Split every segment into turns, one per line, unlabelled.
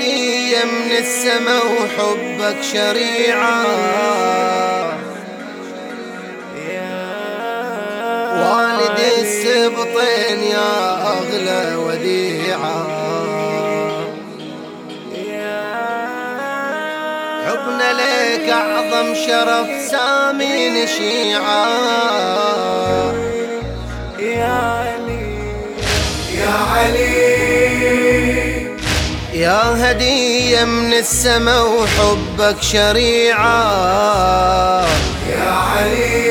هدية من السما وحبك شريعة. والدي السبطين يا أغلى وديعة. حبنا لك أعظم شرف سامي نشيعة
يا علي. يا علي.
يا هدية من السما وحبك شريعة.
يا علي.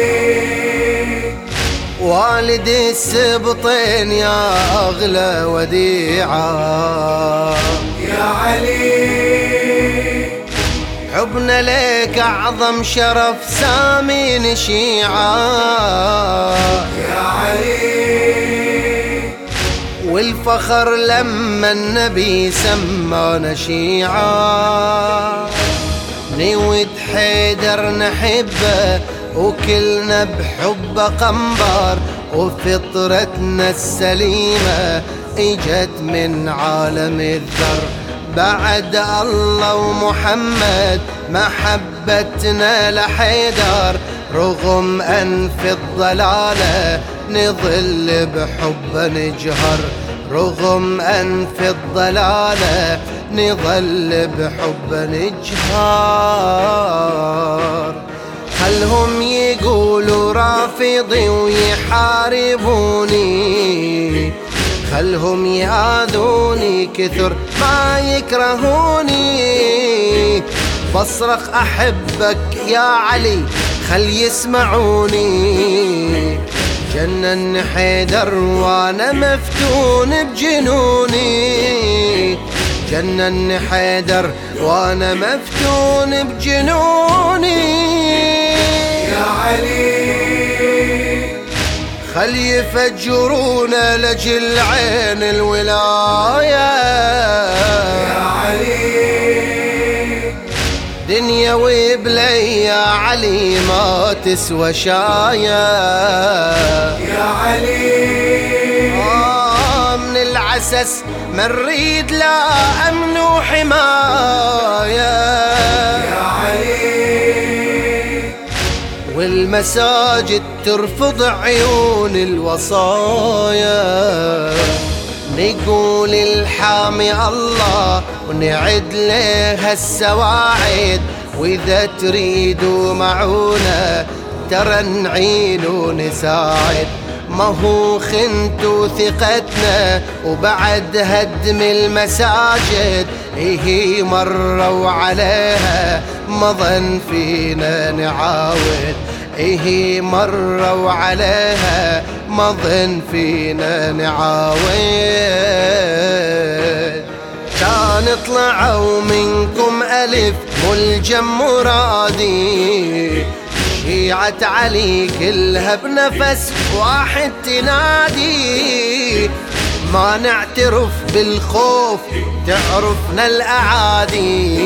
والدي السبطين يا أغلى وديعة.
يا علي.
حبنا لك أعظم شرف سامي نشيعة.
يا علي.
والفخر لما النبي سمانا شيعة نود حيدر نحبه وكلنا بحبه قنبر وفطرتنا السليمة إجت من عالم الذر بعد الله ومحمد محبتنا لحيدر رغم أن في الضلالة نظل بحب نجهر. رغم أن في الضلالة نظل بحب نجهر خلهم يقولوا رافضي ويحاربوني؟ خلهم يآذوني كثر ما يكرهوني؟ بصرخ أحبك يا علي خل يسمعوني. جنن حيدر وأنا مفتون بجنوني. جنن حيدر وأنا مفتون بجنوني.
يا علي
خل يفجرونا لجل عين الولاية.
يا علي
دنيا وبلي يا علي ما تسوى شاية.
يا علي.
آه من العسس ما نريد لا أمن وحماية.
يا علي.
والمساجد ترفض عيون الوصايا. نقول الحامي الله ونعد له السواعد. وإذا تريدوا معونا ترى نعين ونساعد ما هو خنتوا ثقتنا وبعد هدم المساجد. إيه مروا عليها ما ظن فينا نعاود. إيه مروا عليها ما ظن فينا نعاود كان طلعوا منكم ألف ملجم مرادي. شيعة علي كلها بنفس واحد تنادي. ما نعترف بالخوف تعرفنا الأعادي.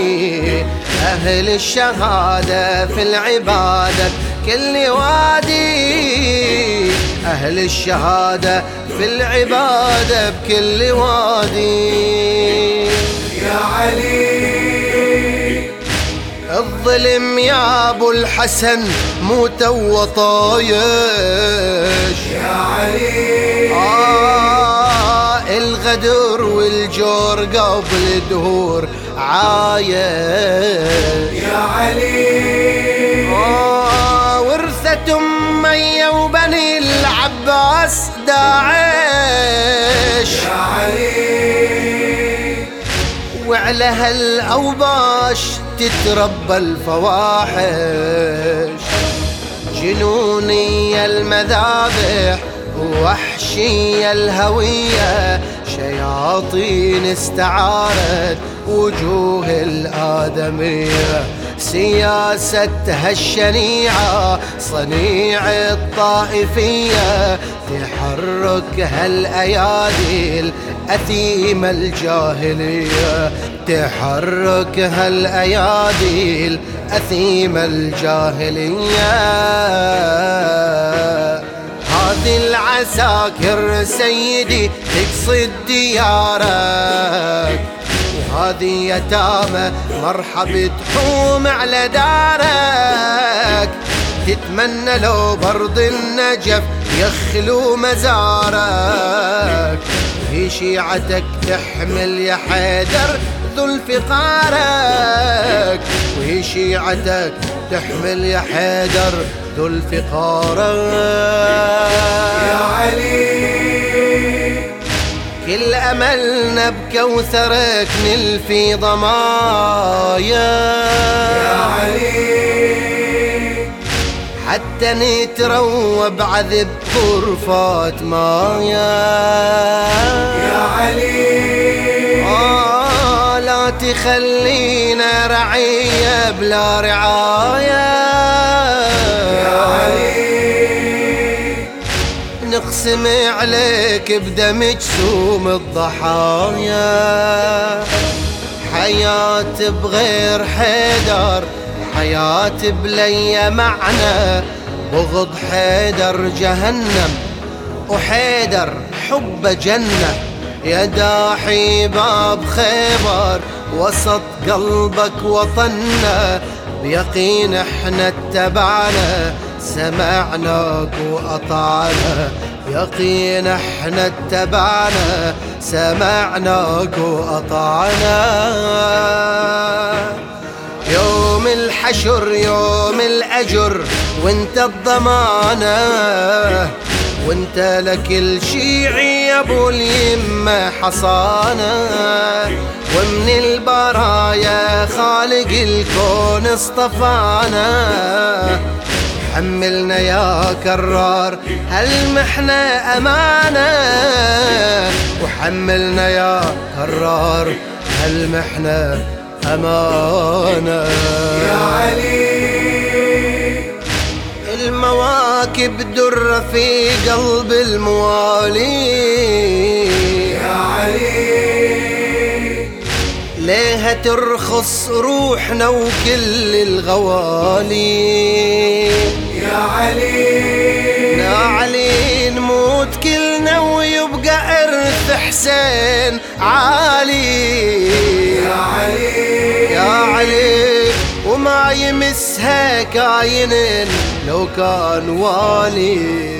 أهل الشهادة في العبادة كل وادي أهل الشهادة في العبادة بكل وادي
يا علي.
الظلم يا أبو الحسن مو تو طايش
يا علي.
آه الغدر والجور قبل دهور عايش.
يا علي.
آه العباس داعش.
يا
وعلى هالأوباش تتربى الفواحش. جنونية المذابح وحشية الهوية. شياطين استعارت وجوه الآدمية. سياستها الشنيعة صنيع الطائفية تحرك هالأيادي الأثيمة الجاهلية. تحرك هالأيادي الأثيمة الجاهلية. هذه العساكر سيدي تقصد ديارك. هذه يتامى مرحب تحوم على دارك. تتمنى لو برض النجف يخلو مزارك. في شيعتك تحمل يا حيدر ذو الفقارك وهي شيعتك تحمل يا حيدر ذو الفقارك
يا علي.
كل أملنا بكوثرك نلفي ضمايا.
يا علي.
حتى نتروى بعذب غرفات مايا.
يا علي.
آه لا تخلينا رعية بلا رعاية. نقسم عليك بدمك سوم الضحايا. حياة بغير حيدر حياة بلي معنى بغض حيدر جهنم وحيدر حب جنة. يا داحي باب خيبر وسط قلبك وطننا بيقين إحنا اتبعنا. سمعناك وأطعنا. يقين إحنا اتبعنا. سمعناك وأطعنا. يوم الحشر يوم الأجر وانت الضمانة. وانت لكل شيعي يا أبو اليمة حصانة. ومن البرايا خالق الكون اصطفانا. حملنا يا كرار هالمحنة أمانة؟ وحملنا يا كرار هالمحنة أمانة؟
يا علي.
المواكب در في قلب الموالي. ترخص روحنا وكل الغوالي.
يا علي.
يا علي نموت كلنا ويبقى إرث حسين عالي.
يا علي.
يا علي وما يمسها كاين لو كان والي.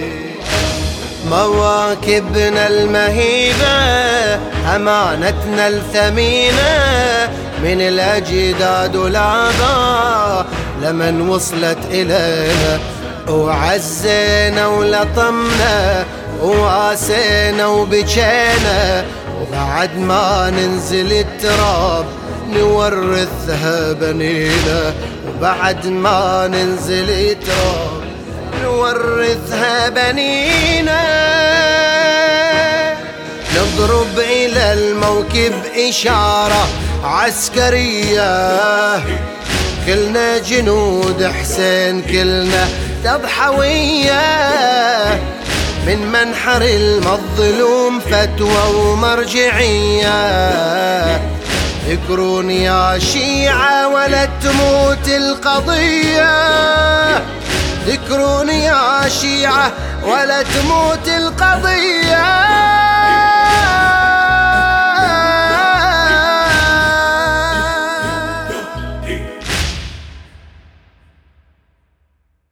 مواكبنا المهيبة أمانتنا الثمينة من الأجداد والآباء لمن وصلت إلينا وعزينا ولطمنا وواسينا وبكينا وبعد ما ننزل التراب نورثها بنينا وبعد ما ننزل التراب نورثها بنينا الموكب إشارة عسكرية. كلنا جنود حسين كلنا تضحوية. من منحر المظلوم فتوى ومرجعية. ذكرون يا شيعة ولا تموت القضية. ذكرون يا شيعة ولا تموت القضية.